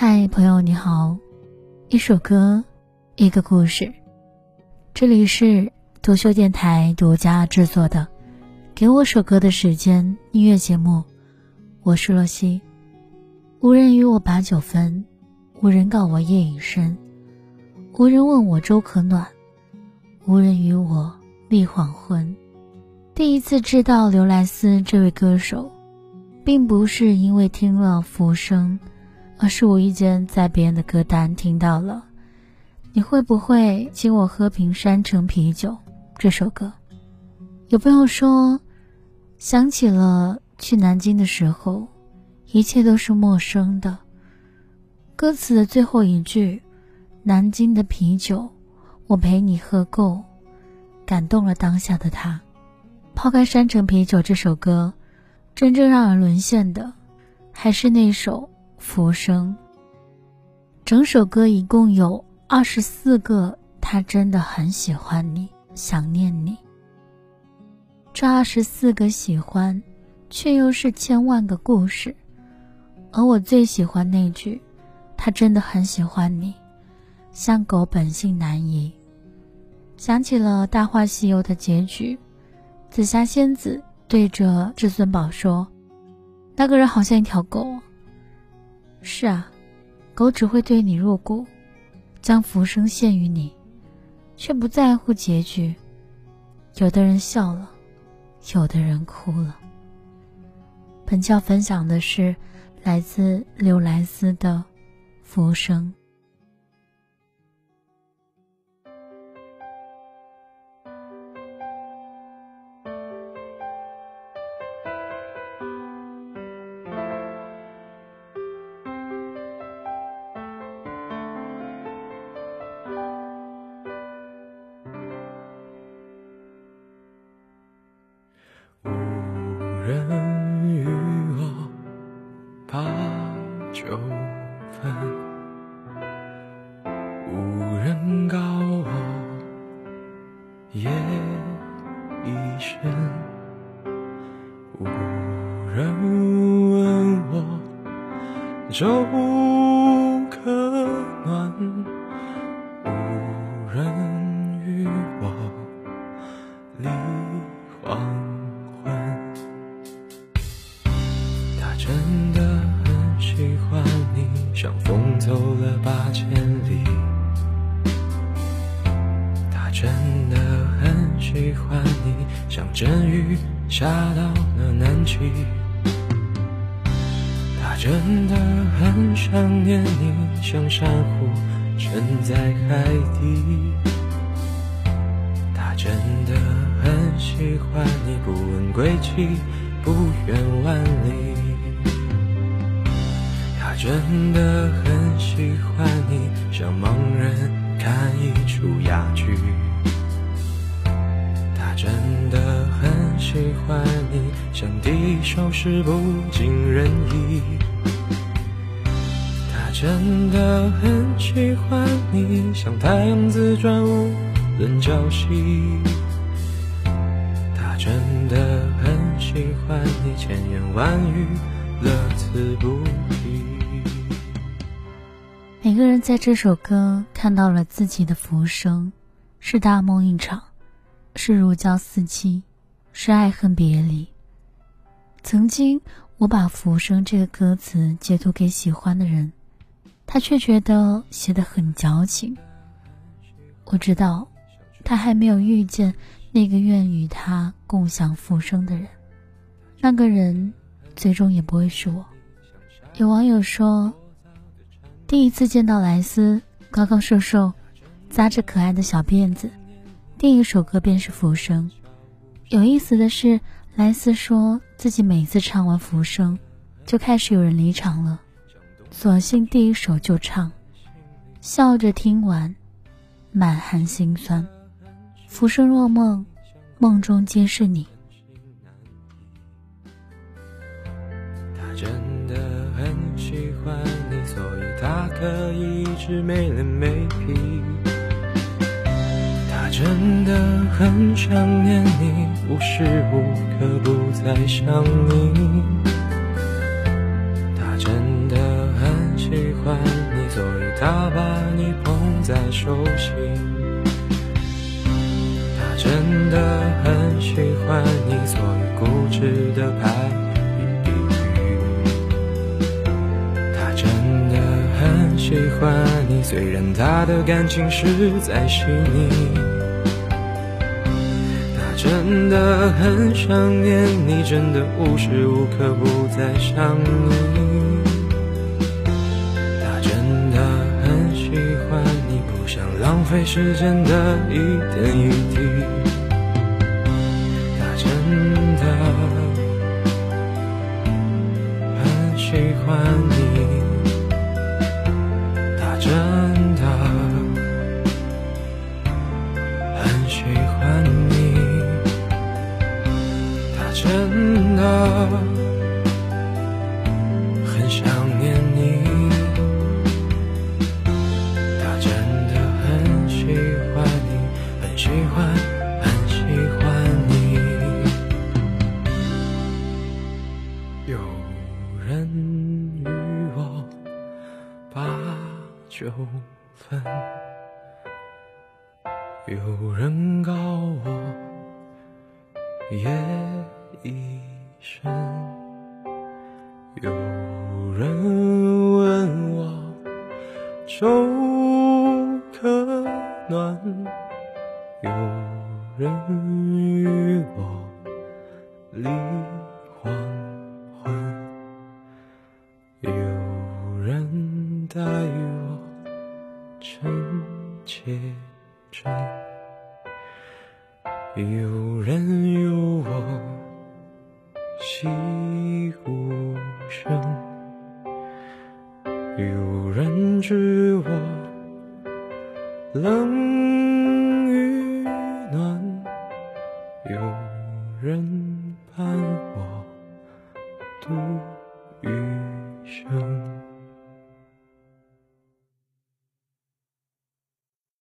嗨，朋友你好，一首歌，一个故事，这里是独秀电台独家制作的《给我首歌的时间》音乐节目，我是洛西。无人与我把酒分，无人告我夜已深，无人问我粥可暖，无人与我立黄昏。第一次知道刘莱斯这位歌手，并不是因为听了《浮生》。而是无意间在别人的歌单听到了，你会不会请我喝瓶山城啤酒？这首歌，有朋友说，想起了去南京的时候，一切都是陌生的。歌词的最后一句，“南京的啤酒，我陪你喝够”，感动了当下的他。抛开山城啤酒这首歌，真正让人沦陷的，还是那首。浮生。整首歌一共有二十四个，他真的很喜欢你，想念你。这二十四个喜欢，却又是千万个故事。而我最喜欢那句：“他真的很喜欢你，像狗本性难移。”想起了《大话西游》的结局，紫霞仙子对着至尊宝说：“那个人好像一条狗。”是啊，狗只会对你入骨，将浮生献于你，却不在乎结局。有的人笑了，有的人哭了。本教分享的是来自刘莱斯的《浮生》。人与我把酒分，无人告我夜已深，无人问我粥像阵雨下到了南极。他真的很想念你，像珊瑚沉在海底。他真的很喜欢你，不问归期，不远万里。他真的很喜欢你，像盲人看一出哑剧。喜欢你，像一首诗不尽人意。他真的很喜欢你，像太阳自转无论朝夕。他真的很喜欢你，千言万语乐此不疲。每个人在这首歌看到了自己的浮生，是大梦一场，是如胶似漆，是爱恨别离。曾经我把《浮生》这个歌词截图给喜欢的人，他却觉得写的很矫情。我知道，他还没有遇见那个愿与他共享浮生的人，那个人最终也不会是我。有网友说。第一次见到莱斯，高高瘦瘦，扎着可爱的小辫子，第一首歌便是《浮生》。有意思的是，莱斯说自己每次唱完《浮生》，就开始有人离场了，索性第一首就唱，笑着听完，满含心酸。浮生若梦，梦中皆是你。他真的很喜欢你，所以。他可以一直没脸没皮，他真的很想念你，无时无刻不在想你。他真的很喜欢你，所以。他把你捧在手心，他真的很喜欢你，所以固执的排比句。他真的很喜欢你，虽然他的感情实在细腻。真的很想念你，真的无时无刻不在想你。他真的很喜欢你，不想浪费时间的一点一滴，他真的很喜欢你，的很想念你。他真的很喜欢你很喜欢很喜欢你。有人与我把酒分有人告我也已深，有人问我粥可暖，有人与我离黄昏，有人待我。真切真，有人有我喜无声，有人知我冷